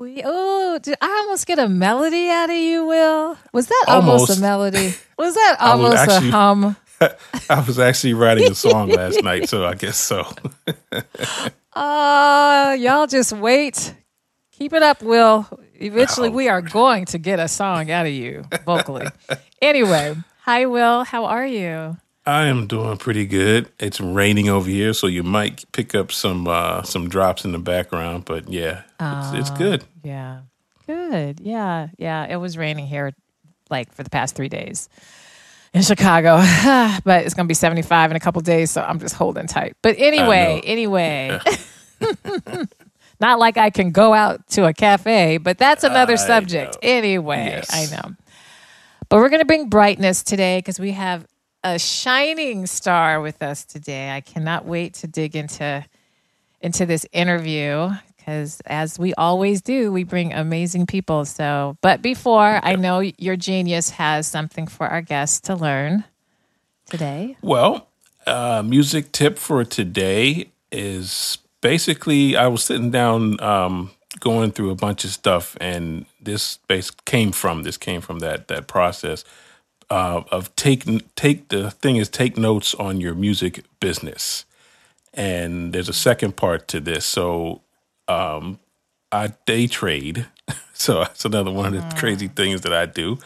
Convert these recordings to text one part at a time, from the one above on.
We, oh, did I almost get a melody out of you, Will? Was that almost, Almost. a melody? Was that I was almost actually- a hum? I was actually writing a song last night, so I guess so. Uh, y'all just wait. Keep it up, Will. Eventually, we are going to get a song out of you vocally. anyway, hi, Will. How are you? I am doing pretty good. It's raining over here, so you might pick up some uh, some drops in the background, but yeah, it's, it's good. Yeah. Good. Yeah. Yeah. It was raining here like for the past three days in Chicago, but it's going to be 75 in a couple days. So I'm just holding tight. But anyway, anyway, not like I can go out to a cafe, but that's another I subject. know. Anyway, Yes. I know. But we're going to bring brightness today because we have a shining star with us today. I cannot wait to dig into into this interview because as we always do, we bring amazing people. So, but before I know your genius has something for our guests to learn today. Well, uh, music tip for today is basically I was sitting down um, going through a bunch of stuff, and this base came from this came from that that process uh, of take take the thing is take notes on your music business, and there's a second part to this. So um, I day trade, so that's another one of the crazy things that I do.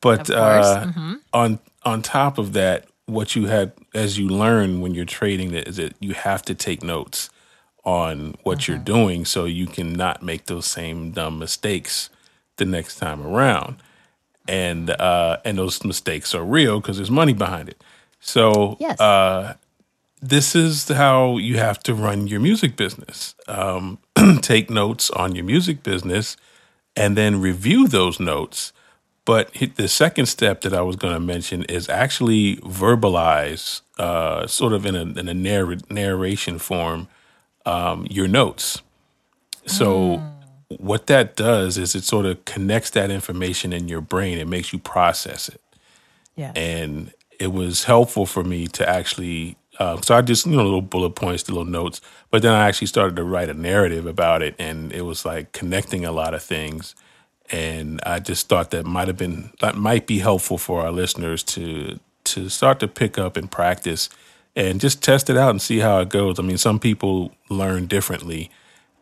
But uh, on on top of that, what you had as you learn when you're trading it is that you have to take notes on what you're doing so you can not make those same dumb mistakes the next time around. And uh, and those mistakes are real because there's money behind it. So Yes. uh, this is how you have to run your music business. Um, take notes on your music business and then review those notes. But the second step that I was going to mention is actually verbalize, uh, sort of in a, in a narr- narration form, um, your notes. So, what that does is it sort of connects that information in your brain. It makes you process it Yeah. and it was helpful for me to actually uh, so i just you know little bullet points little notes but then i actually started to write a narrative about it and it was like connecting a lot of things and i just thought that might have been that might be helpful for our listeners to to start to pick up and practice and just test it out and see how it goes i mean some people learn differently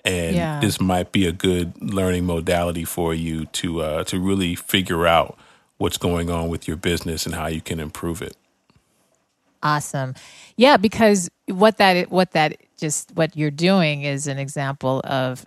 and Yeah. this might be a good learning modality for you to uh, to really figure out what's going on with your business and how you can improve it. Awesome. Yeah, because what that what that just what you're doing is an example of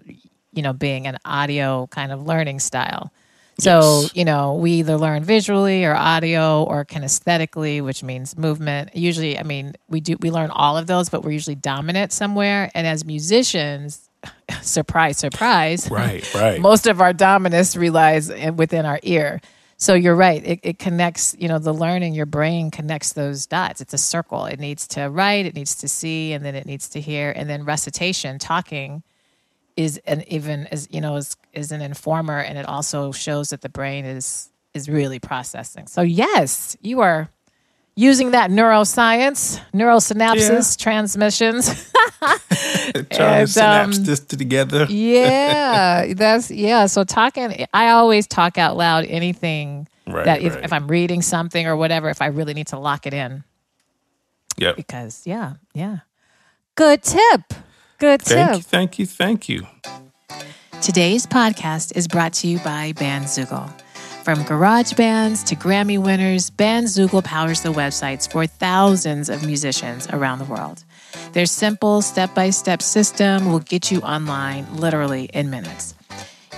you know being an audio kind of learning style. So, Yes. you know, we either learn visually or audio or kinesthetically, which means movement. Usually, I mean, we do we learn all of those, but we're usually dominant somewhere. And as musicians, surprise, surprise, Right, right. most of our dominance relies within our ear. So you're right. It, it connects, you know, the learning, your brain connects those dots. It's a circle. It needs to write, it needs to see, and then it needs to hear. And then recitation, talking is an even as you know, is is an informer and it also shows that the brain is is really processing. So yes, you are using that neuroscience, neurosynapses, transmissions. Trying to and, synapse um, this together. yeah, that's yeah. So talking, I always talk out loud anything Right, that if, right. if I'm reading something or whatever, if I really need to lock it in, Yep. because yeah, yeah. Good tip. Good Thank tip. you, thank you, thank you. Today's podcast is brought to you by Bandzoogle. From garage bands to Grammy winners, Bandzoogle powers the websites for thousands of musicians around the world. Their simple step by step system will get you online literally in minutes.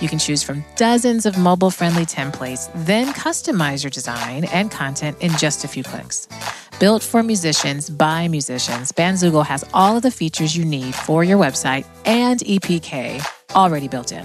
You can choose from dozens of mobile friendly templates, then customize your design and content in just a few clicks. Built for musicians by musicians, Bandzoogle has all of the features you need for your website and EPK already built in.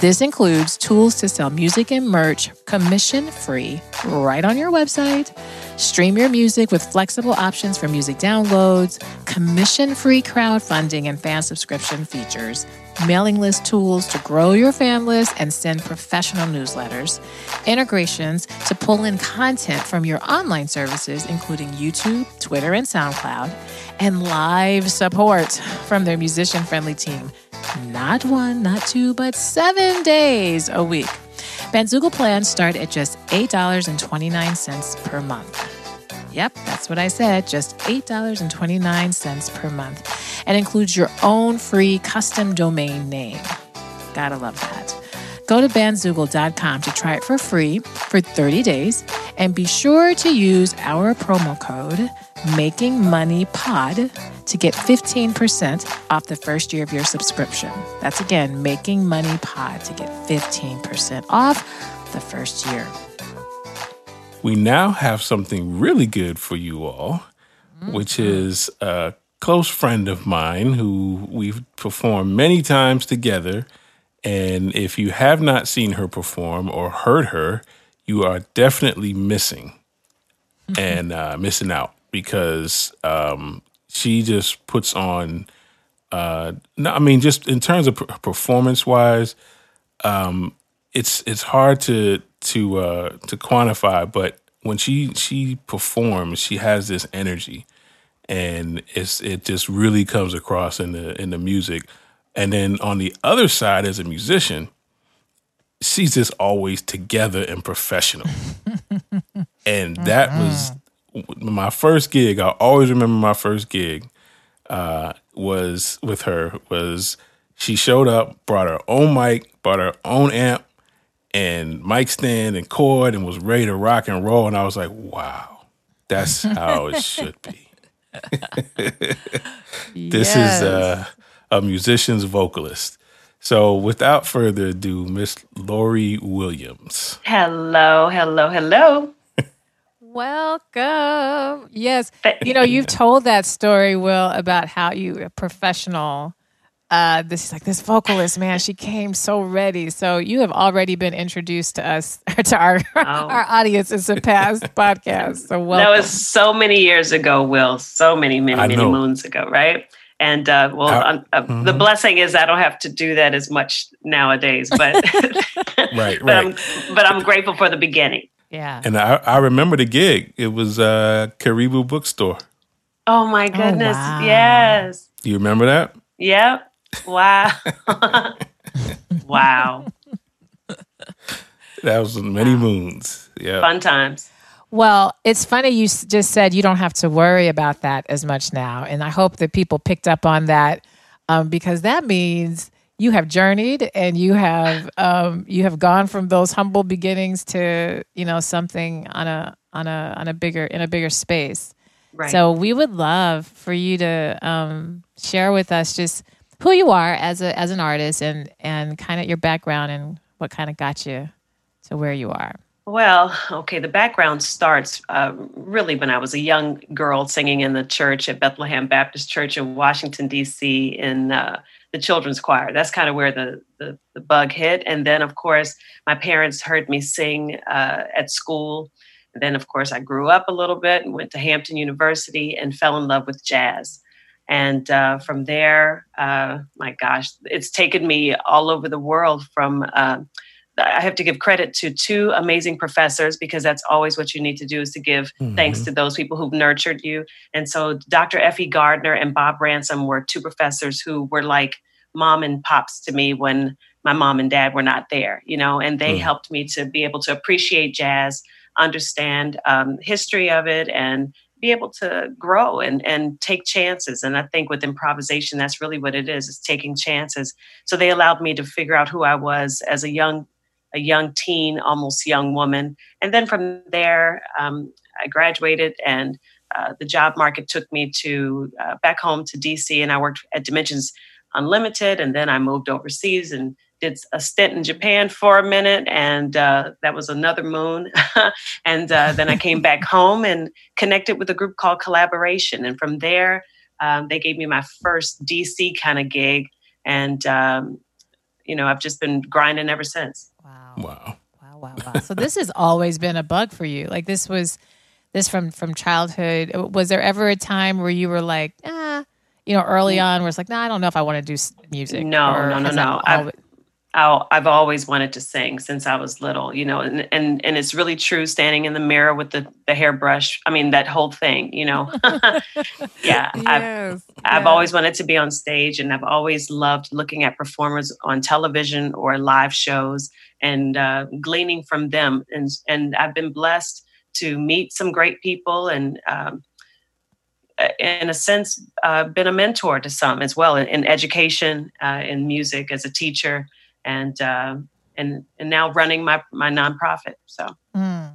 This includes tools to sell music and merch commission free right on your website, stream your music with flexible options for music downloads, commission free crowdfunding and fan subscription features, mailing list tools to grow your fan list and send professional newsletters, integrations to pull in content from your online services, including YouTube, Twitter, and SoundCloud, and live support from their musician friendly team. Not one, not two, but seven days a week. Bandzoogle plans start at just $8.29 per month. Yep, that's what I said, just $8.29 per month. And includes your own free custom domain name. Gotta love that. Go to bandzoogle.com to try it for free for 30 days and be sure to use our promo code Making Money Pod to get 15% off the first year of your subscription. That's again, Making Money Pod to get 15% off the first year. We now have something really good for you all, mm-hmm. which is a close friend of mine who we've performed many times together. And if you have not seen her perform or heard her, you are definitely missing and uh, missing out because um, she just puts on. Uh, no, I mean, just in terms of performance wise, um, it's it's hard to to uh, to quantify, but when she she performs, she has this energy, and it's it just really comes across in the in the music. And then on the other side, as a musician, she's just always together and professional, and that was my first gig. I always remember my first gig uh, was with her. Was she showed up, brought her own mic, brought her own amp, and mic stand and cord, and was ready to rock and roll. And I was like, wow, that's how it should be. this yes. is uh, a musician's vocalist. So, without further ado, Miss Lori Williams. Hello, hello, hello. Welcome. Yes. You know, you've told that story, Will, about how you a professional. Uh, this is like this vocalist, man. She came so ready. So you have already been introduced to us, to our oh. our audience in some past podcasts. So welcome. That was so many years ago, Will. So many, many, many moons ago, right? And uh, well, uh, uh, mm-hmm. the blessing is I don't have to do that as much nowadays. But right, right. But I'm, but I'm grateful for the beginning. Yeah. And I, I remember the gig. It was uh Karibu Bookstore. Oh my oh, goodness. Oh, wow. Yes. You remember that? Yep. Wow. wow. That was many moons. Yeah. Fun times. Well, it's funny you just said you don't have to worry about that as much now. And I hope that people picked up on that um, because that means you have journeyed and you have um, you have gone from those humble beginnings to you know something on a on a on a bigger in a bigger space. Right. So we would love for you to um, share with us just who you are as a as an artist and and kind of your background and what kind of got you to where you are. Well, okay, the background starts uh, really when I was a young girl singing in the church at Bethlehem Baptist Church in Washington, D.C., in uh, the children's choir. That's kind of where the, the, the bug hit. And then, of course, my parents heard me sing uh, at school. And then, of course, I grew up a little bit and went to Hampton University and fell in love with jazz. And uh, from there, uh, my gosh, it's taken me all over the world from. I have to give credit to two amazing professors because that's always what you need to do is to give mm-hmm. thanks to those people who've nurtured you. And so Dr. Effie Gardner and Bob Ransom were two professors who were like mom and pops to me when my mom and dad were not there, you know, and they mm. helped me to be able to appreciate jazz, understand um, history of it, and be able to grow and, and take chances. And I think with improvisation, that's really what it is, is taking chances. So they allowed me to figure out who I was as a young a young teen, almost young woman. And then from there, um, I graduated and uh, the job market took me to uh, back home to DC and I worked at Dimensions Unlimited. And then I moved overseas and did a stint in Japan for a minute, and uh, that was another moon. and uh, then I came back home and connected with a group called Collaboration. And from there, um, they gave me my first DC kind of gig. And um, you know, I've just been grinding ever since. Wow. Wow. Wow, wow, wow. so this has always been a bug for you. Like this was this from from childhood. Was there ever a time where you were like, ah, you know, early on, where it's like, nah, I don't know if I want to do music. No, Or no, no, no. I've, I'll, I've always wanted to sing since I was little, you know, and, and, and it's really true standing in the mirror with the, the hairbrush. I mean, that whole thing, you know, yeah, I've, Yes, I've always wanted to be on stage and I've always loved looking at performers on television or live shows and uh, gleaning from them. And, and I've been blessed to meet some great people and, um, uh, in a sense, uh, been a mentor to some as well in, in education, uh, in music as a teacher, and uh, and and now running my my nonprofit. So Mm.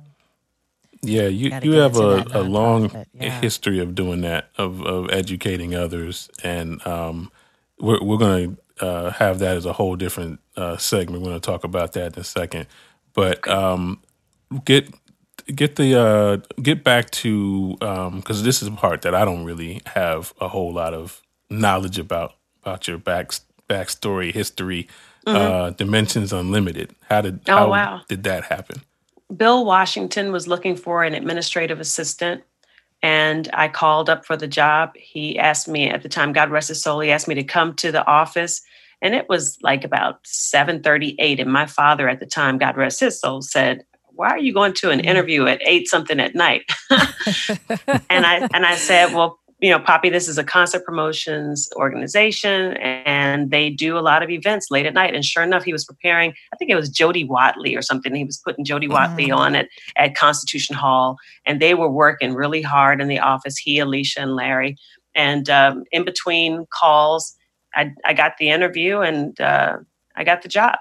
Yeah, you, you have a, a long yeah. history of doing that, of, of educating others. And um, we're, we're going to uh, have that as a whole different uh, segment. We're going to talk about that in a second. But um, get get the uh, get back to because this is a part that I don't really have a whole lot of knowledge about about your back backstory, history, uh, Dimensions Unlimited. How did Mm-hmm. Oh, how wow. did that happen? Bill Washington was looking for an administrative assistant. And I called up for the job. He asked me at the time, God rest his soul, he asked me to come to the office. And it was like about 738. And my father at the time, God rest his soul, said, Why are you going to an interview at eight something at night? and I and I said, Well, you know, Poppy, this is a concert promotions organization, and they do a lot of events late at night. And sure enough, he was preparing. I think it was Jody Watley or something. He was putting Jody Watley Mhm. on at at Constitution Hall, and they were working really hard in the office. He, Alicia, and Larry. And um, in between calls, I, I got the interview and uh, I got the job.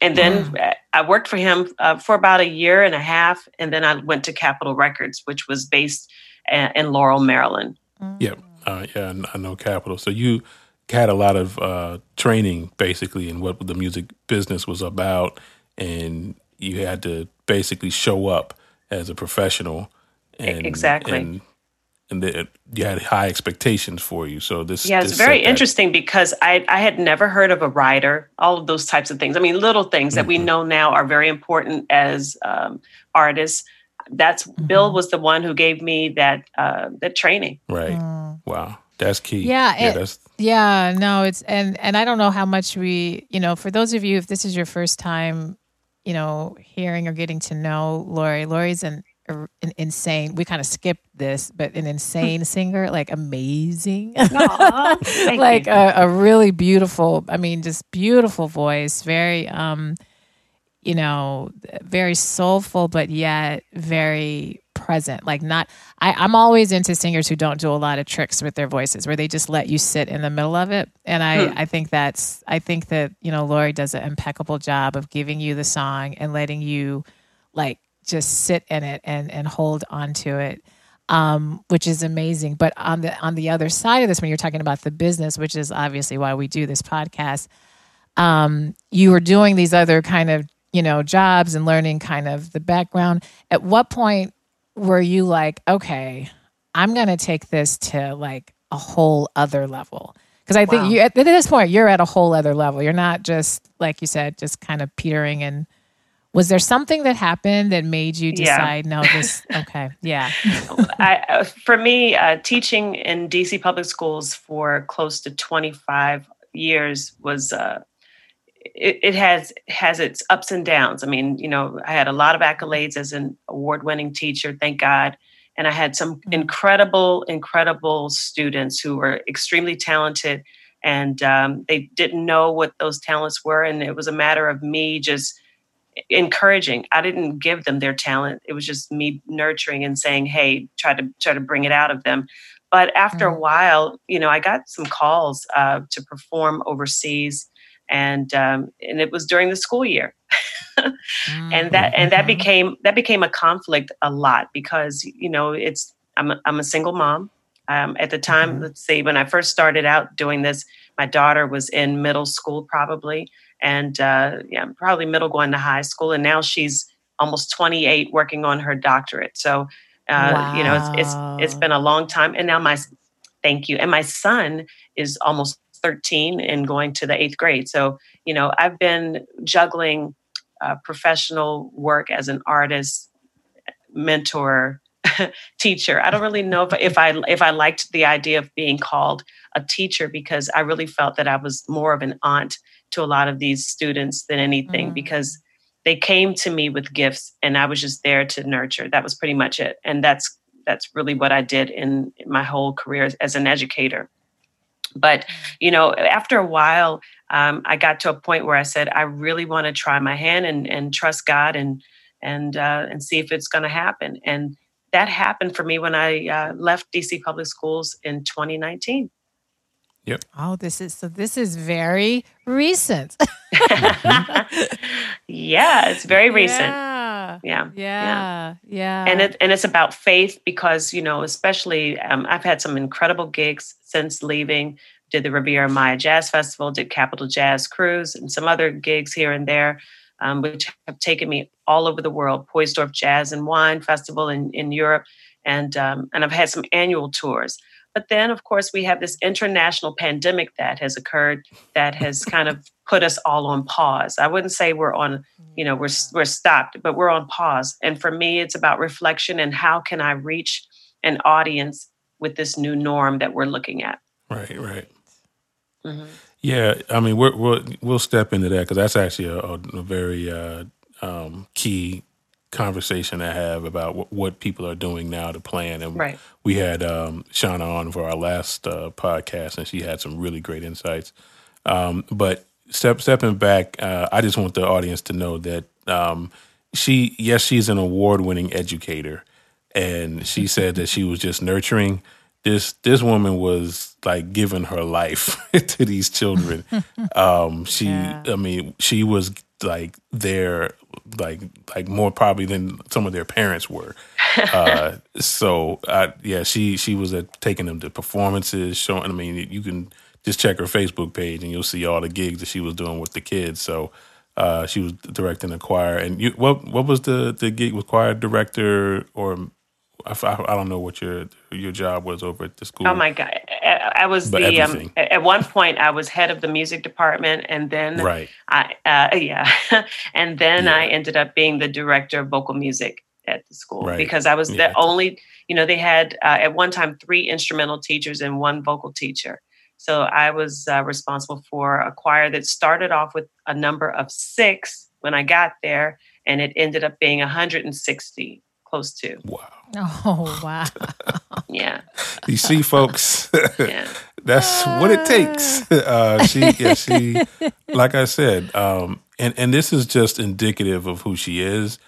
And then uh, I worked for him uh, for about a year and a half, and then I went to Capitol Records, which was based uh, in Laurel, Maryland. Yep. Uh, yeah, I I know Capital. So you had a lot of uh, training basically in what the music business was about, and you had to basically show up as a professional. And, exactly. And, and the, you had high expectations for you. So this Yeah, it's this very set that- interesting because I, I had never heard of a writer. all of those types of things. I mean, little things that we Mhm. know now are very important as um, artists. That's Bill was the one who gave me that uh, that training. Right. Mm. Wow. That's key. Yeah, Yeah. it- That's Yeah, no, it's and and I don't know how much we, you know, for those of you if this is your first time, you know, hearing or getting to know Lori. Lori's an, an insane. We kind of skipped this, but an insane singer, like amazing. Aw, like a, a really beautiful, I mean, just beautiful voice, very um you know, very soulful but yet very present. Like not I, I'm always into singers who don't do a lot of tricks with their voices, where they just let you sit in the middle of it. And I, Hmm. I think that's I think that, you know, Lori does an impeccable job of giving you the song and letting you like just sit in it and and hold on to it. Um, which is amazing. But on the on the other side of this, when you're talking about the business, which is obviously why we do this podcast, um, you were doing these other kind of you know jobs and learning kind of the background. At what point were you like, okay, I'm going to take this to like a whole other level? Because I think you at this point you're at a whole other level. You're not just like you said, just kind of petering and. Was there something that happened that made you Yeah. decide, no, this, okay, yeah. I, uh, for me, uh, teaching in DC public schools for close to 25 years was uh, it, it has has its ups and downs. I mean, you know, I had a lot of accolades as an award-winning teacher, thank God, and I had some Mhm. incredible, incredible students who were extremely talented, and um, they didn't know what those talents were, and it was a matter of me just encouraging. I didn't give them their talent. It was just me nurturing and saying, "Hey, try to try to bring it out of them." But after a Mhm. while, you know, I got some calls uh, to perform overseas, and um, and it was during the school year, and that and that Mhm. became that became a conflict a lot because you know it's I'm a, I'm a single mom. Um, at the time, Mhm. let's see, when I first started out doing this, my daughter was in middle school probably, and uh, yeah, probably middle going to high school, and now she's almost 28, working on her doctorate. So, uh, you know, it's, it's it's Wow. been a long time, and now my thank you, and my son is almost 13 and going to the eighth grade. So, you know, I've been juggling uh, professional work as an artist, mentor, teacher. I don't really know if, if I if I liked the idea of being called a teacher because I really felt that I was more of an aunt to a lot of these students than anything mm. because they came to me with gifts and I was just there to nurture. That was pretty much it. And that's that's really what I did in my whole career as an educator. But you know, after a while, um, I got to a point where I said, I really want to try my hand and and trust God and and uh, and see if it's going to happen. And that happened for me when I uh, left DC Public Schools in 2019. Yep. Oh, this is so. This is very recent. yeah, it's very recent. Yeah. Yeah. Yeah. Yeah. And it and it's about faith because you know, especially um, I've had some incredible gigs since leaving. Did the Riviera Maya Jazz Festival, did Capital Jazz Cruise, and some other gigs here and there, um, which have taken me all over the world. Poysdorf Jazz and Wine Festival in in Europe, and um, and I've had some annual tours. But then, of course, we have this international pandemic that has occurred that has kind of put us all on pause. I wouldn't say we're on, you know, we're we're stopped, but we're on pause. And for me, it's about reflection and how can I reach an audience with this new norm that we're looking at. Right, right. Mm-hmm. Yeah, I mean, we're, we'll we'll step into that because that's actually a, a very uh, um, key conversation to have about what, what, people are doing now to plan. And right. we had um, Shauna on for our last uh, podcast, and she had some really great insights. Um, but step, stepping back, uh, I just want the audience to know that um, she, yes, she's an award-winning educator, and she said that she was just nurturing. This this woman was like giving her life to these children. Um, she, yeah. I mean, she was like there like like more probably than some of their parents were. Uh, so I, yeah, she she was at taking them to performances, showing. I mean, you can just check her Facebook page and you'll see all the gigs that she was doing with the kids. So uh, she was directing a choir. And you, what what was the the gig with choir director or I, I, don't know what your your job was over at the school. Oh my god, I, was but the um, at one point I was head of the music department, and then right, I uh, yeah, and then yeah. I ended up being the director of vocal music at the school right. because I was yeah. the only. You know, they had uh, at one time three instrumental teachers and one vocal teacher. So I was uh, responsible for a choir that started off with a number of six when I got there, and it ended up being 160 close to. Wow. Oh, wow. yeah. You see, folks, yeah. that's what it takes. Uh, she, yeah, she, like I said, um, and, and this is just indicative of who she is.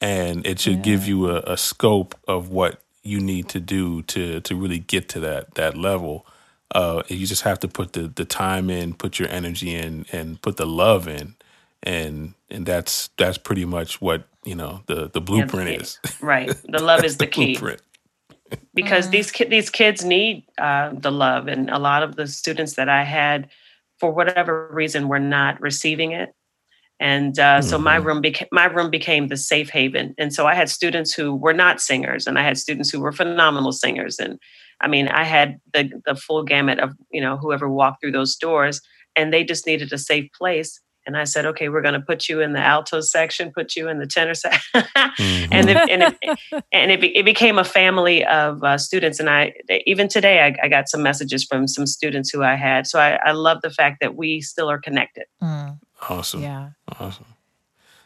And it should yeah. give you a, a scope of what you need to do to, to really get to that, that level. Uh, you just have to put the, the time in, put your energy in, and put the love in, and and that's that's pretty much what you know the the blueprint yeah, is. Right. The love is the, the key. because mm. these ki- these kids need uh, the love and a lot of the students that i had for whatever reason were not receiving it. And uh, mm-hmm. so my mm-hmm. room became my room became the safe haven. And so i had students who were not singers and i had students who were phenomenal singers. And i mean i had the the full gamut of you know whoever walked through those doors and they just needed a safe place and I said, okay, we're going to put you in the alto section, put you in the tenor section. mm-hmm. And, it, and, it, and it, it, became a family of uh, students. And I, even today, I, I, got some messages from some students who I had. So I, I love the fact that we still are connected. Mm. Awesome. Yeah. Awesome.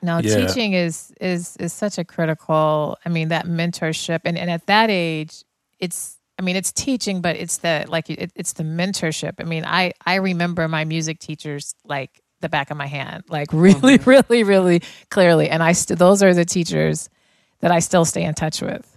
No, yeah. teaching is is is such a critical. I mean, that mentorship, and, and at that age, it's I mean, it's teaching, but it's the like it, it's the mentorship. I mean, I I remember my music teachers like the back of my hand, like really, mm-hmm. really, really clearly. And I st- those are the teachers that I still stay in touch with.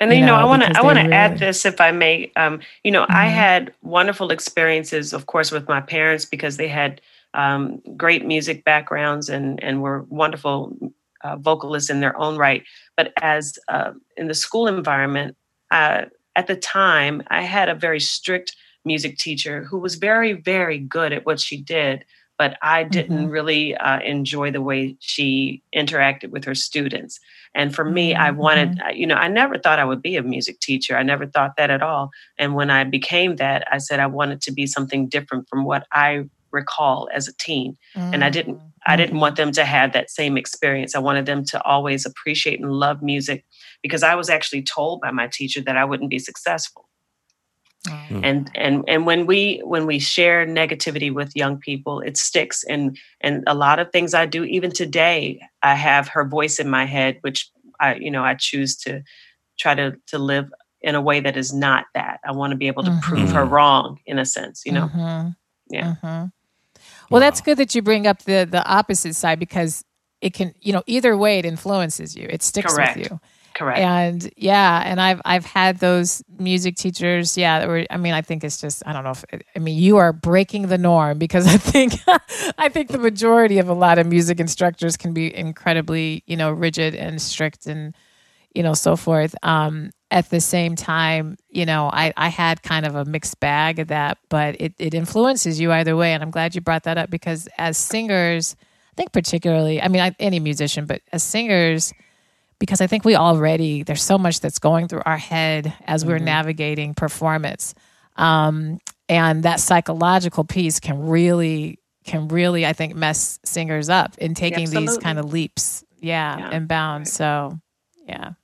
And then, you know, know I want to I want to really... add this if I may. Um, you know, mm-hmm. I had wonderful experiences, of course, with my parents because they had um, great music backgrounds and and were wonderful uh, vocalists in their own right. But as uh, in the school environment, uh, at the time, I had a very strict music teacher who was very, very good at what she did but I didn't mm-hmm. really uh, enjoy the way she interacted with her students. And for me, I wanted, mm-hmm. you know, I never thought I would be a music teacher. I never thought that at all. And when I became that, I said I wanted to be something different from what I recall as a teen mm-hmm. and i didn't i didn't want them to have that same experience i wanted them to always appreciate and love music because i was actually told by my teacher that i wouldn't be successful mm-hmm. and and and when we when we share negativity with young people it sticks and and a lot of things i do even today i have her voice in my head which i you know i choose to try to to live in a way that is not that. I want to be able to mm-hmm. prove her mm-hmm. wrong in a sense, you know? Mm-hmm. Yeah. Mm-hmm. Well, wow. that's good that you bring up the the opposite side because it can, you know, either way it influences you. It sticks Correct. with you. Correct. And yeah, and I've I've had those music teachers, yeah, that were I mean, I think it's just I don't know if I mean, you are breaking the norm because I think I think the majority of a lot of music instructors can be incredibly, you know, rigid and strict and you know, so forth. Um, at the same time, you know, I, I had kind of a mixed bag of that, but it, it influences you either way. And I'm glad you brought that up because as singers, I think particularly, I mean, I, any musician, but as singers, because I think we already, there's so much that's going through our head as we're mm-hmm. navigating performance. Um, and that psychological piece can really, can really, I think, mess singers up in taking these kind of leaps. Yeah, yeah. and bounds. So, yeah.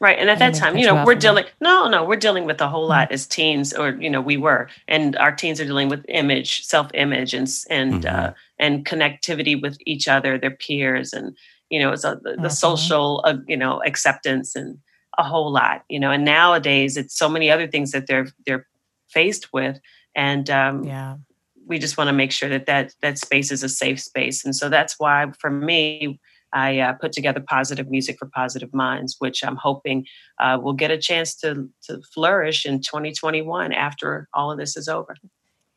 Right. And at that time, you know, we're dealing, no, no, we're dealing with a whole lot mm-hmm. as teens, or, you know, we were, and our teens are dealing with image, self image, and, and, mm-hmm. uh, and connectivity with each other, their peers, and, you know, it's a, the, the mm-hmm. social, uh, you know, acceptance and a whole lot, you know, and nowadays it's so many other things that they're, they're faced with. And, um, yeah, we just want to make sure that that, that space is a safe space. And so that's why for me, I uh, put together Positive Music for Positive Minds, which I'm hoping uh, will get a chance to to flourish in 2021 after all of this is over.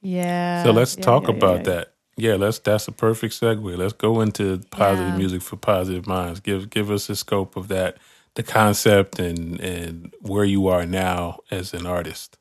Yeah. So let's yeah, talk yeah, about yeah, that. Yeah, let's. That's a perfect segue. Let's go into positive music for positive minds. Give give us the scope of that, the concept, and and where you are now as an artist.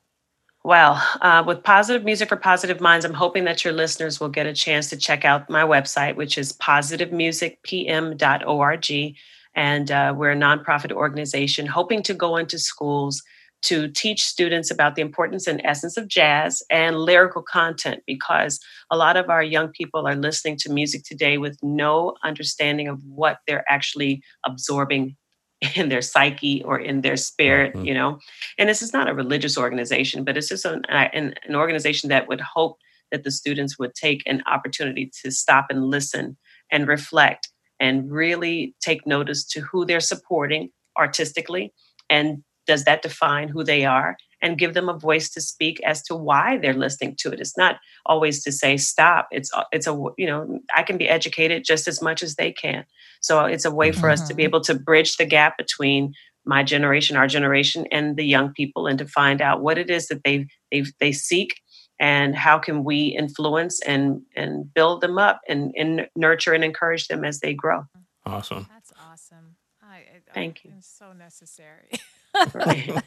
Well, uh, with Positive Music for Positive Minds, I'm hoping that your listeners will get a chance to check out my website, which is positivemusicpm.org. And uh, we're a nonprofit organization hoping to go into schools to teach students about the importance and essence of jazz and lyrical content because a lot of our young people are listening to music today with no understanding of what they're actually absorbing in their psyche or in their spirit, mm-hmm. you know. And this is not a religious organization, but it's just an, an, an organization that would hope that the students would take an opportunity to stop and listen and reflect and really take notice to who they're supporting artistically and does that define who they are and give them a voice to speak as to why they're listening to it? It's not always to say stop. It's uh, it's a you know i can be educated just as much as they can. So it's a way for mm-hmm. us to be mm-hmm. able to bridge the gap between my generation our generation and the young people and to find out what it is that they they they seek and how can we influence and and build them up and, and nurture and encourage them as they grow. Awesome. That's awesome. I, I, thank you. it's so necessary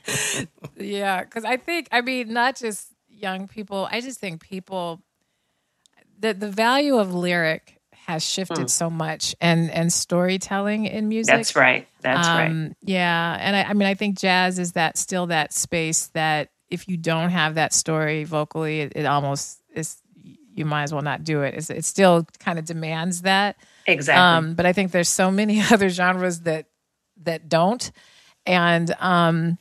yeah, because I think I mean not just young people. I just think people the the value of lyric has shifted mm. so much and and storytelling in music. That's right. That's um, right. Yeah, and I, I mean I think jazz is that still that space that if you don't have that story vocally, it, it almost is you might as well not do it. It's, it still kind of demands that. Exactly. Um, but I think there's so many other genres that that don't. And um,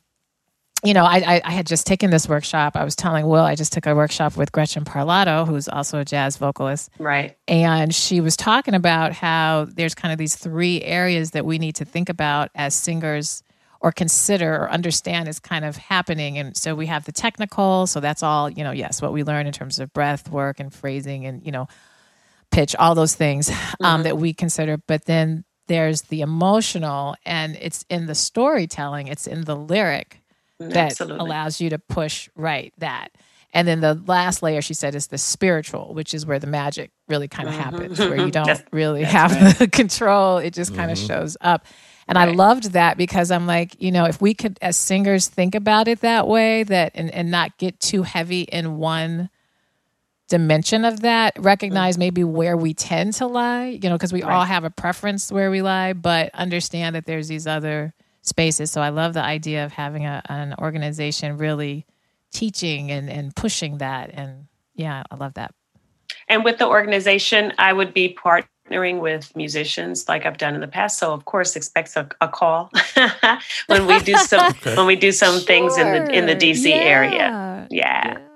you know, I, I, I had just taken this workshop. I was telling Will I just took a workshop with Gretchen Parlato, who's also a jazz vocalist. Right. And she was talking about how there's kind of these three areas that we need to think about as singers or consider or understand is kind of happening. And so we have the technical, so that's all, you know, yes, what we learn in terms of breath work and phrasing and, you know, pitch, all those things um, mm-hmm. that we consider. But then there's the emotional and it's in the storytelling it's in the lyric that Absolutely. allows you to push right that and then the last layer she said is the spiritual which is where the magic really kind of mm-hmm. happens where you don't that's, really that's have right. the control it just kind of mm-hmm. shows up and right. i loved that because i'm like you know if we could as singers think about it that way that and, and not get too heavy in one dimension of that recognize mm-hmm. maybe where we tend to lie you know because we right. all have a preference where we lie but understand that there's these other spaces so i love the idea of having a, an organization really teaching and, and pushing that and yeah i love that and with the organization, I would be partnering with musicians like I've done in the past. So of course, expect a, a call when we do some okay. when we do some sure. things in the in the DC yeah. area. Yeah, yeah, yeah. that's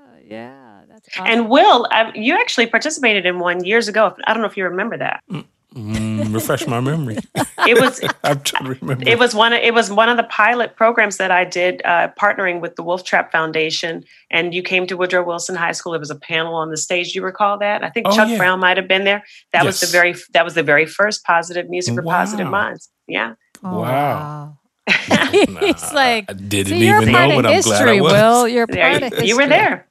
awesome. And Will, um, you actually participated in one years ago. I don't know if you remember that. Mm. Mm, refresh my memory. It was. I'm trying to remember. It was one. Of, it was one of the pilot programs that I did, uh, partnering with the Wolf Trap Foundation. And you came to Woodrow Wilson High School. It was a panel on the stage. You recall that? I think oh, Chuck yeah. Brown might have been there. That yes. was the very. That was the very first positive music for wow. positive minds. Yeah. Oh, wow. He's like, I didn't see, even know, but I'm history, glad I was. Will, you're part you, of history. You were there.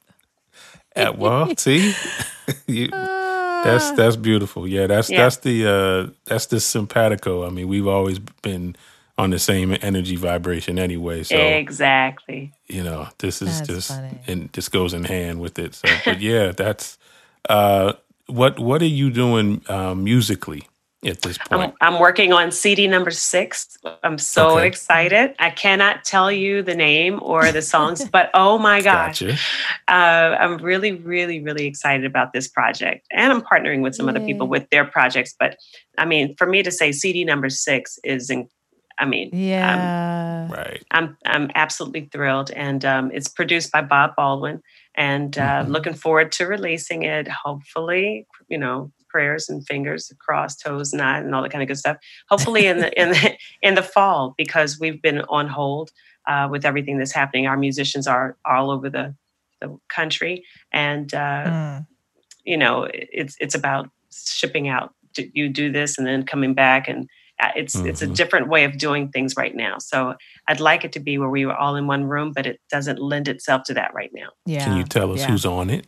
Uh, well, see, you, that's that's beautiful. Yeah, that's yeah. that's the uh that's the simpatico. I mean, we've always been on the same energy vibration anyway. So exactly. You know, this is that's just funny. and this goes in hand with it. So, but yeah, that's uh, what what are you doing uh, musically? At this point? I'm, I'm, working on CD number six. I'm so okay. excited. I cannot tell you the name or the songs, but oh my gosh. Gotcha. Uh, I'm really, really, really excited about this project. And I'm partnering with some Yay. other people with their projects. But I mean, for me to say CD number six is, in, I mean, yeah, I'm, right. I'm, I'm absolutely thrilled. And um, it's produced by Bob Baldwin and uh, mm-hmm. looking forward to releasing it hopefully you know prayers and fingers crossed toes not and all that kind of good stuff hopefully in the in the in the fall because we've been on hold uh, with everything that's happening our musicians are all over the the country and uh, mm. you know it's it's about shipping out you do this and then coming back and uh, it's mm-hmm. it's a mm-hmm. different way of doing things right now. So I'd like it to be where we were all in one room, but it doesn't lend itself to that right now. Yeah. Can you tell us yeah. who's on it?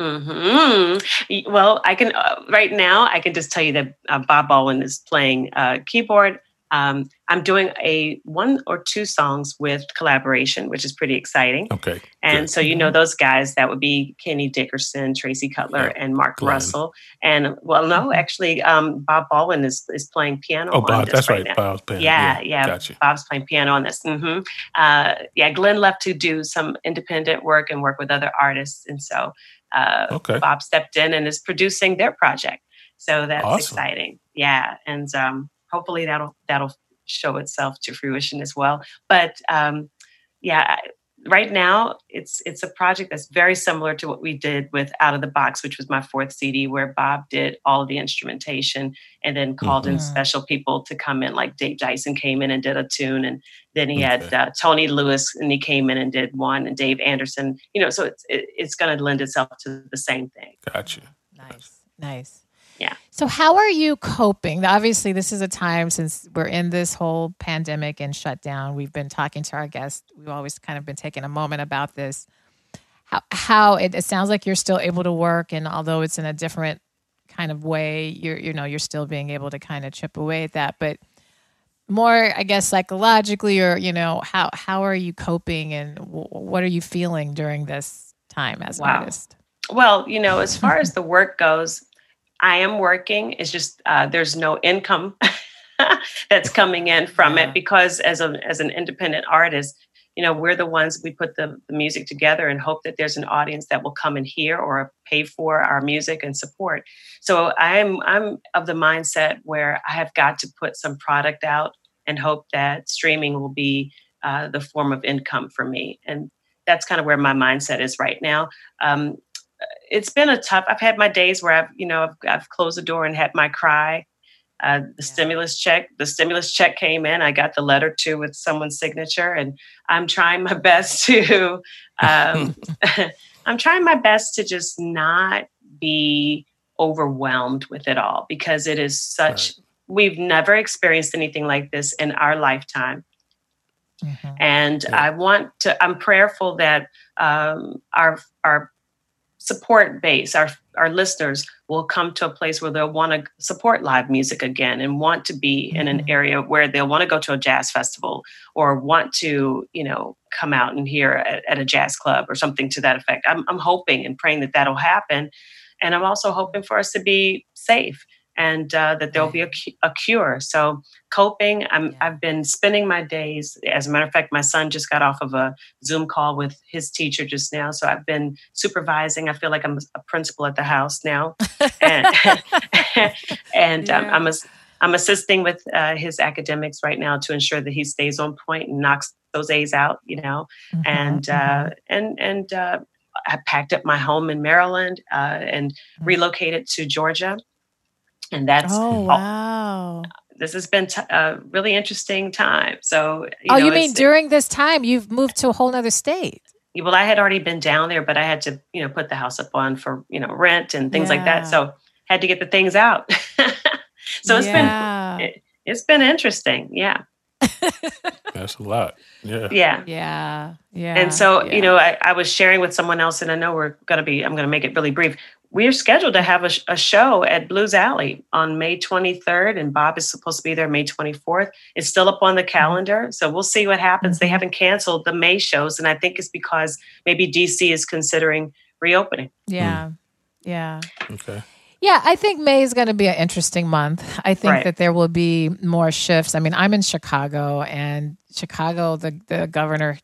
Mm-hmm. Well, I can uh, right now. I can just tell you that uh, Bob Baldwin is playing uh, keyboard. Um, I'm doing a one or two songs with collaboration, which is pretty exciting. Okay. And good. so you know mm-hmm. those guys that would be Kenny Dickerson, Tracy Cutler, yeah. and Mark Glenn. Russell. And well, no, mm-hmm. actually, um, Bob Baldwin is is playing piano. Oh, Bob, that's right. right. Bob's playing. Yeah, yeah. yeah. Gotcha. Bob's playing piano on this. Mm-hmm. Uh, yeah, Glenn left to do some independent work and work with other artists, and so uh, okay. Bob stepped in and is producing their project. So that's awesome. exciting. Yeah, and um, hopefully that'll that'll show itself to fruition as well. But um, yeah, right now it's it's a project that's very similar to what we did with Out of the Box, which was my fourth CD, where Bob did all of the instrumentation and then called mm-hmm. in special people to come in, like Dave Dyson came in and did a tune, and then he okay. had uh, Tony Lewis and he came in and did one, and Dave Anderson. You know, so it's it, it's going to lend itself to the same thing. Gotcha. Nice, nice. Yeah. So, how are you coping? Obviously, this is a time since we're in this whole pandemic and shutdown. We've been talking to our guests. We've always kind of been taking a moment about this. How, how it, it sounds like you're still able to work, and although it's in a different kind of way, you're you know you're still being able to kind of chip away at that. But more, I guess, psychologically, or you know, how how are you coping, and w- what are you feeling during this time as wow. an artist? Well, you know, as far as the work goes, I am working. It's just uh, there's no income that's coming in from yeah. it because as a as an independent artist, you know, we're the ones we put the, the music together and hope that there's an audience that will come and hear or pay for our music and support. So I'm I'm of the mindset where I have got to put some product out and hope that streaming will be uh, the form of income for me. And that's kind of where my mindset is right now. Um, it's been a tough. I've had my days where I've, you know, I've, I've closed the door and had my cry. Uh, the yeah. stimulus check, the stimulus check came in. I got the letter too with someone's signature, and I'm trying my best to. Um, I'm trying my best to just not be overwhelmed with it all because it is such. Right. We've never experienced anything like this in our lifetime. Mm-hmm. And yeah. I want to, I'm prayerful that um, our, our support base, our our listeners will come to a place where they'll want to support live music again and want to be in an mm-hmm. area where they'll want to go to a jazz festival or want to, you know, come out and hear at, at a jazz club or something to that effect. I'm, I'm hoping and praying that that'll happen. And I'm also hoping for us to be safe and uh, that there'll be a, a cure. So coping, I'm, Yeah. I've been spending my days. As a matter of fact, my son just got off of a Zoom call with his teacher just now. So I've been supervising. I feel like I'm a principal at the house now, and and um, Yeah. I'm a, I'm assisting with uh, his academics right now to ensure that he stays on point and knocks those A's out. You know, Mhm, and uh, and and uh, I packed up my home in Maryland uh, and Mm. relocated to Georgia, and that's oh wow. this has been t- a really interesting time. So, you oh, know, you mean during this time you've moved to a whole other state? well, I had already been down there, but I had to, you know, put the house up on for you know rent and things like that. So, had to get the things out. so it's yeah. been it, it's been interesting. Yeah, That's a lot. Yeah. yeah. yeah, yeah. And so, yeah. you know, I, I was sharing with someone else, and I know we're going to be, I'm going to make it really brief. We are scheduled to have a, a show at Blues Alley on May 23rd, and Bob is supposed to be there May 24th. It's still up on the calendar. So we'll see what happens. They Mhm. haven't canceled the May shows, and I think it's because maybe DC is considering reopening. yeah, yeah. Okay. Yeah, I think May is going to be an interesting month. I think Right. that there will be more shifts. I mean, I'm in Chicago, and Chicago, the the governor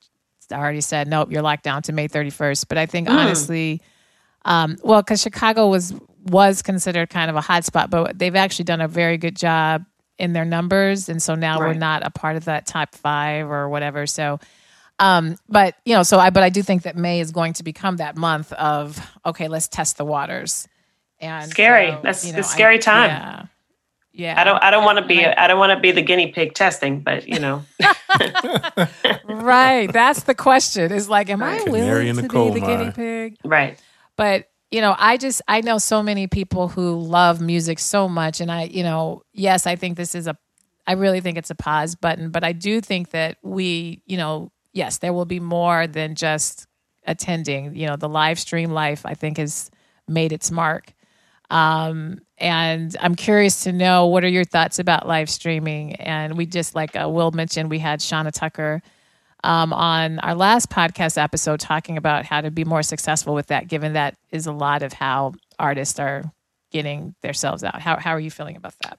already said, nope, you're locked down to May 31st. But I think Mm. honestly, um, well, because Chicago was was considered kind of a hot spot, but they've actually done a very good job in their numbers, and so now we're not a part of that top five or whatever. So. Um, but you know, so I but I do think that May is going to become that month of okay, let's test the waters. And Scary. so, That's you the know, scary I- time. Yeah. Yeah. I don't, I don't want to be, And I don't want to be the guinea pig testing, but you know, right. That's the question. Is like, am I Right. Willing to the be coal the guinea pig? right. But you know, I just I know so many people who love music so much, and I, you know, yes, I think this is a, I really think it's a pause button, but I do think that we, you know, yes, there will be more than just attending. You know, the live stream life I think has made its mark. Um, and I'm curious to know what are your thoughts about live streaming? And we just like uh, Will mentioned, we had Shauna Tucker um, on our last podcast episode talking about how to be more successful with that, given that is a lot of how artists are getting themselves out. How, how are you feeling about that?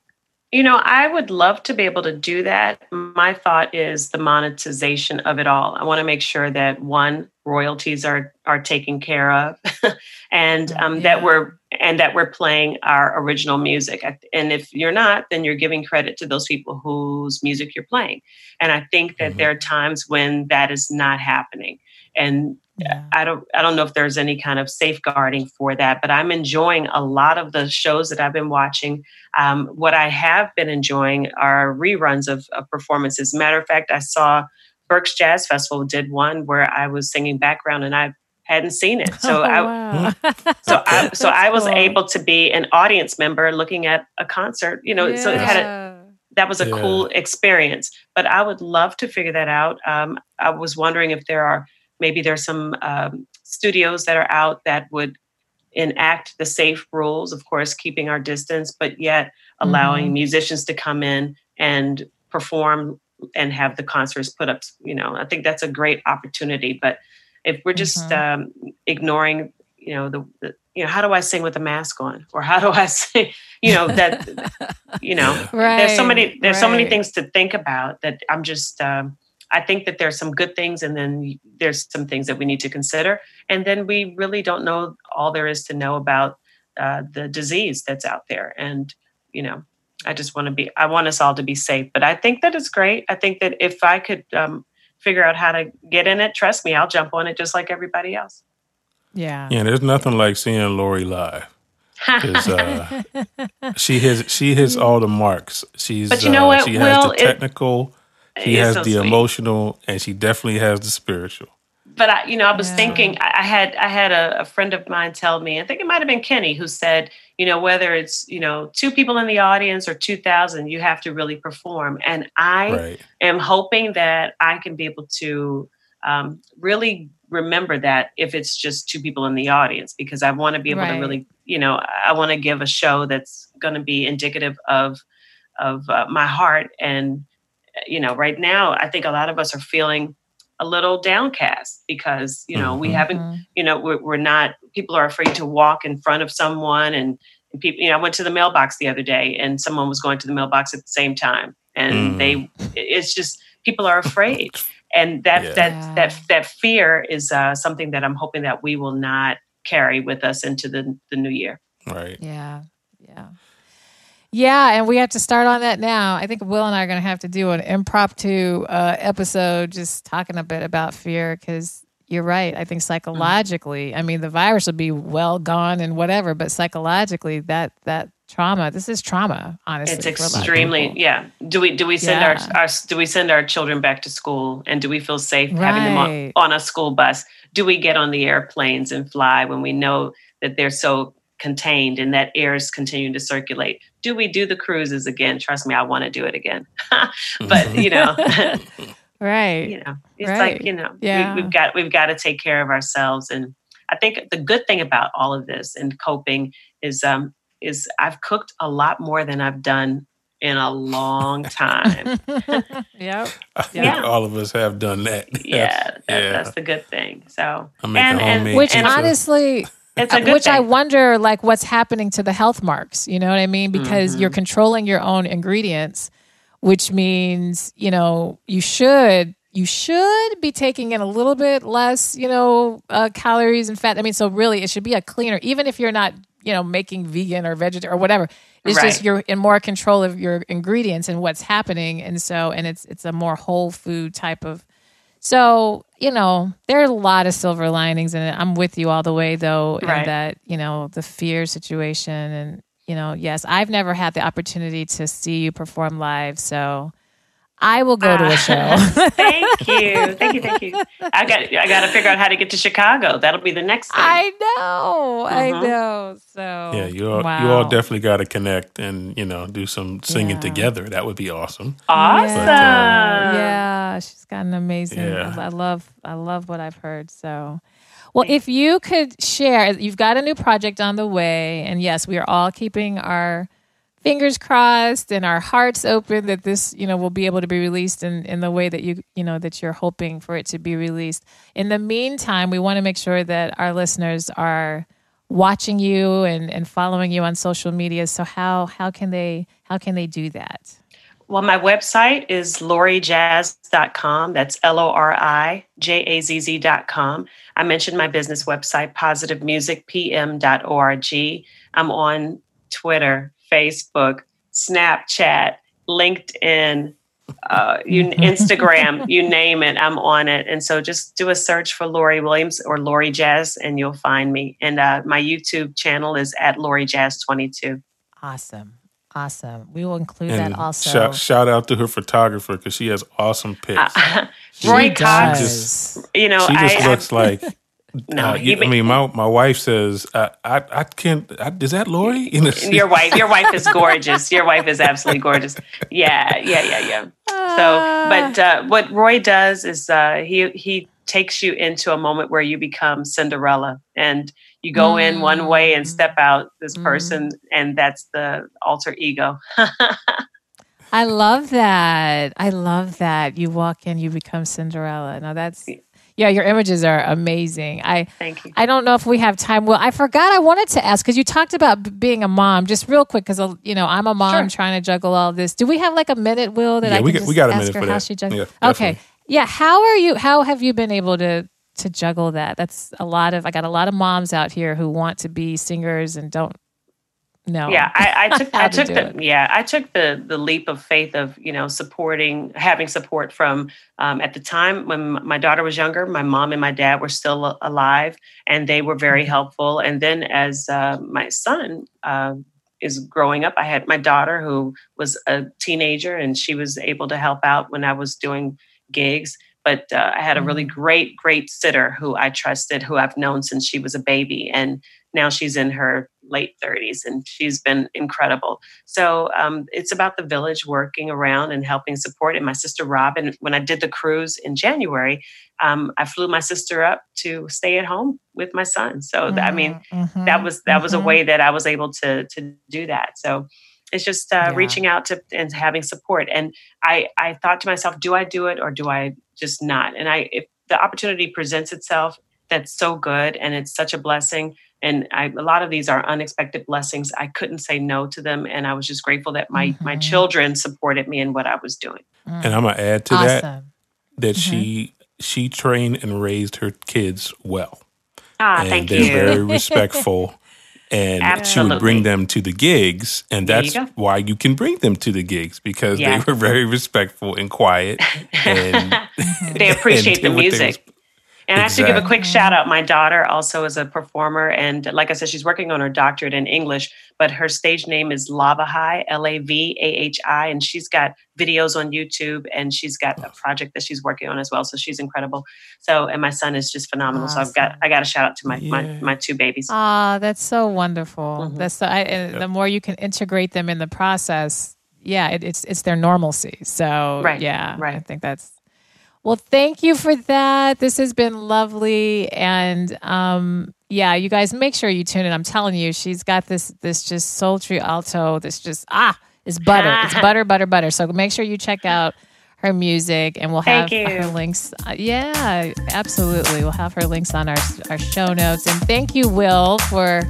You know, I would love to be able to do that. My thought is the monetization of it all. I want to make sure that one, royalties are are taken care of, and um, that we're and that we're playing our original music. And if you're not, then you're giving credit to those people whose music you're playing. And I think that Mhm. there are times when that is not happening. And Yeah. I don't I don't know if there's any kind of safeguarding for that, but I'm enjoying a lot of the shows that I've been watching. Um, what I have been enjoying are reruns of, of performances. Matter of fact, I saw Berks Jazz Festival did one where I was singing background and I hadn't seen it. So Oh, I wow. so I so I was cool. able to be an audience member looking at a concert. You know, so it had a that was a Yeah. cool experience. But I would love to figure that out. Um, I was wondering if there are maybe there's some um, studios that are out that would enact the safe rules, of course, keeping our distance, but yet allowing Mhm. musicians to come in and perform and have the concerts put up. You know, I think that's a great opportunity. But if we're just Mhm. um, ignoring, you know, the, the you know, how do I sing with a mask on, or how do I sing, you know, that you know right. there's so many there's so many things to think about that i'm just um, i think that there's some good things and then there's some things that we need to consider. And then we really don't know all there is to know about uh, the disease that's out there. And you know i just want to be i want us all to be safe. But i think that it's great. I think that if i could um, figure out how to get in it trust me i'll jump on it just like everybody else Yeah. Yeah, there's nothing like seeing Lori live. 'Cause, uh, she has she hits all the marks. She's But you know uh, what, she Will, has the it- technical, she has so the sweet. emotional, and she definitely has the spiritual. But I, you know, I was Yeah. thinking. I had I had a, a friend of mine tell me. I think it might have been Kenny who said, you know, whether it's you know two people in the audience or two thousand, you have to really perform. And I Right. am hoping that I can be able to um, really remember that if it's just two people in the audience, because I want to be able Right. to really, you know, I want to give a show that's going to be indicative of of uh, my heart. And you know, right now, I think a lot of us are feeling a little downcast because you know we Mhm. haven't Mhm. you know we're, we're not people are afraid to walk in front of someone and And people, you know, I went to the mailbox the other day, and someone was going to the mailbox at the same time, and Mm. they, it's just people are afraid, and that Yeah. that that that fear is uh, something that I'm hoping that we will not carry with us into the the new year. Right. Yeah. Yeah. Yeah, and we have to start on that now. I think Will and I are going to have to do an impromptu uh, episode just talking a bit about fear because you're right. I think psychologically, I mean, the virus will be well gone and whatever, but psychologically, that that trauma, this is trauma. Honestly, It's for a lot of extremely yeah. Do we do we send Yeah. our, our do we send our children back to school and do we feel safe having them on, on a school bus? Do we get on the airplanes and fly when we know that they're so contained and that air is continuing to circulate? Do we do the cruises again? Trust me, I want to do it again. but you know, right. you know, it's Right. like you know, Yeah. we, we've got we've got to take care of ourselves. And I think the good thing about all of this and coping is um is I've cooked a lot more than I've done in a long time. yep. I think Yeah. all of us have done that. yeah, That's- that, yeah. that's the good thing. So I'm making homemade Which pizza. honestly, it's a good which thing. I wonder, like, what's happening to the health marks? You know what I mean? Because Mm-hmm. you're controlling your own ingredients, which means you know you should you should be taking in a little bit less, you know, uh, calories and fat. I mean, so really, it should be a cleaner, even if you're not, you know, making vegan or vegetarian or whatever. It's just you're in more control of your ingredients and what's happening, and so and it's it's a more whole food type of so, you know, there are a lot of silver linings in it. I'm with you all the way though, in Right. that, you know, the fear situation and, you know, yes, I've never had the opportunity to see you perform live, so I will go to a show. thank you, thank you, thank you. I got I got to figure out how to get to Chicago. That'll be the next thing. I know. I Mhm. know. So Yeah, you all, wow. you all definitely got to connect and you know do some singing Yeah. together. That would be awesome. awesome. Yeah, yeah, she's got an amazing. Yeah. I love, I love what I've heard. So, well, if you could share, you've got a new project on the way, and yes, we are all keeping our fingers crossed and our hearts open that this, you know, will be able to be released in in the way that you, you know, that you're hoping for it to be released. In the meantime, we want to make sure that our listeners are watching you and and following you on social media. So how how can they how can they do that? Well, my website is lorijazz.com. That's L O R I J A Z Z.com. I mentioned my business website, positivemusicpm.org. I'm on Twitter, Facebook, Snapchat, LinkedIn, uh, you, Instagram, you name it, I'm on it. And so just do a search for Lori Williams or Lori Jazz and you'll find me. And uh, my YouTube channel is at Lori Jazz 22. Awesome. Awesome. We will include And that also. shout, shout out to her photographer because she has awesome pics. Uh, Roy She Cox, does. you know, she just I, looks like. No, uh, you- I mean, my my wife says, I I, I can't. I, is that Lori? Your wife your wife is gorgeous your wife is absolutely gorgeous yeah yeah yeah yeah so but uh, what roy does is uh, he he takes you into a moment where you become cinderella and you go in one way and step out this Mm. person and that's the alter ego I love that. I love that. You walk in, you become Cinderella. Now that's yeah, your images are amazing. I thank you I don't know if we have time. Well, I forgot I wanted to ask because you talked about b- being a mom. Just real quick, because uh, you know I'm a mom Sure. trying to juggle all this. Do we have like a minute, Will? That Yeah, I can we got- just we got a ask minute her for how that. she juggles? Yeah, okay, yeah. How are you? How have you been able to to juggle that? That's a lot of. I got a lot of moms out here who want to be singers and don't know. yeah i, I took i took do the it. yeah i took the the leap of faith of you know supporting having support from um, at the time when my daughter was younger my mom and my dad were still alive and they were very Mm-hmm. helpful and then as uh, my son uh, is growing up i had my daughter who was a teenager and she was able to help out when i was doing gigs but uh, i had a really great great sitter who i trusted who i've known since she was a baby and now she's in her late 30s and she's been incredible. So um, it's about the village working around and helping support and my sister robin when i did the cruise in january um, i flew my sister up to stay at home with my son. So th- i mean Mhm, that was that was a mhm. way that i was able to to do that. So it's just uh, Yeah. reaching out to and having support. And i i thought to myself do i do it or do i just not? And i if the opportunity presents itself that's so good and it's such a blessing and I, a lot of these are unexpected blessings. I couldn't say no to them, and I was just grateful that my my Mhm. children supported me in what I was doing. And I'm gonna add to that awesome. that she she trained and raised her kids well. Ah, and thank they're you. very respectful. And she would bring them to the gigs, and There you that's why you can bring them to the gigs because Yeah. they were very respectful and quiet, and they appreciate and the did what they music. And I have to give a quick shout out. My daughter also is a performer, and like I said, she's working on her doctorate in English. But her stage name is Lava Hi, L A V A H I, and she's got videos on YouTube, and she's got a project that she's working on as well. So she's incredible. So, and my son is just phenomenal. So I've got I got a shout out to my my, Yeah. my two babies. Ah, that's so wonderful. Mhm. That's so, I, and the more you can integrate them in the process, yeah, it, it's it's their normalcy. So Right, yeah, I think that's well. Thank you for that. This has been lovely, and um, yeah, you guys make sure you tune in. I'm telling you, she's got this this just sultry alto. This just ah, it's butter. it's butter, butter, butter. So make sure you check out her music, and we'll have her links. Uh, yeah, absolutely. We'll have her links on our our show notes. And thank you, Will, for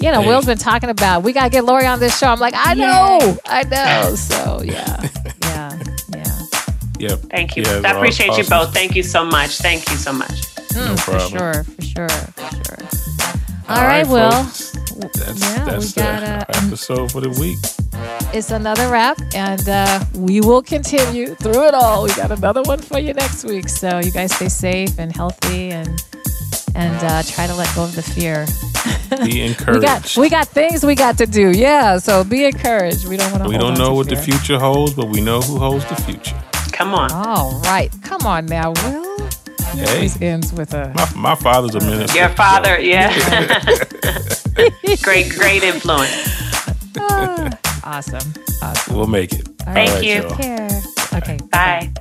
you know, Hey. Will's been talking about we gotta get Lori on this show. I'm like, I know, I know. So yeah, yeah, yeah. Yep. Thank you. Yeah, I aw- appreciate you both. Thank you so much. Thank you so much. Mm, for problem. sure, for sure, for sure. All right, Will. That's Yeah, we that's the gotta- episode for the week. It's another wrap, and uh, we will continue through it all. We got another one for you next week. So you guys stay safe and healthy, and and uh, try to let go of the fear. Be encouraged. We got we got things we got to do. Yeah, so be encouraged. We don't want to. We don't know what the future holds, but we know who holds the future. Come on. All right, come on now, Will. It Hey. always ends with a. My, my father's a minister. Your father, so- yeah. great, great influence. Ah, awesome, awesome. We'll make it. All Thank right, you. y'all. Take care. Okay. Bye.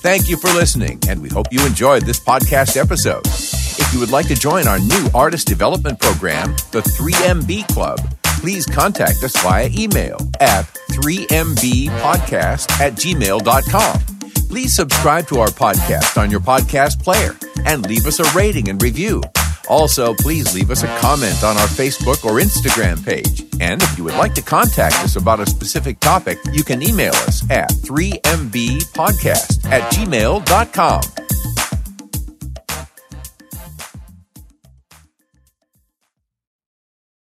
Thank you for listening, and we hope you enjoyed this podcast episode. If you would like to join our new artist development program, the 3MB Club, please contact us via email at 3mbpodcast at gmail.com. Please subscribe to our podcast on your podcast player and leave us a rating and review. Also, please leave us a comment on our Facebook or Instagram page. And if you would like to contact us about a specific topic, you can email us at 3mbpodcast at gmail.com.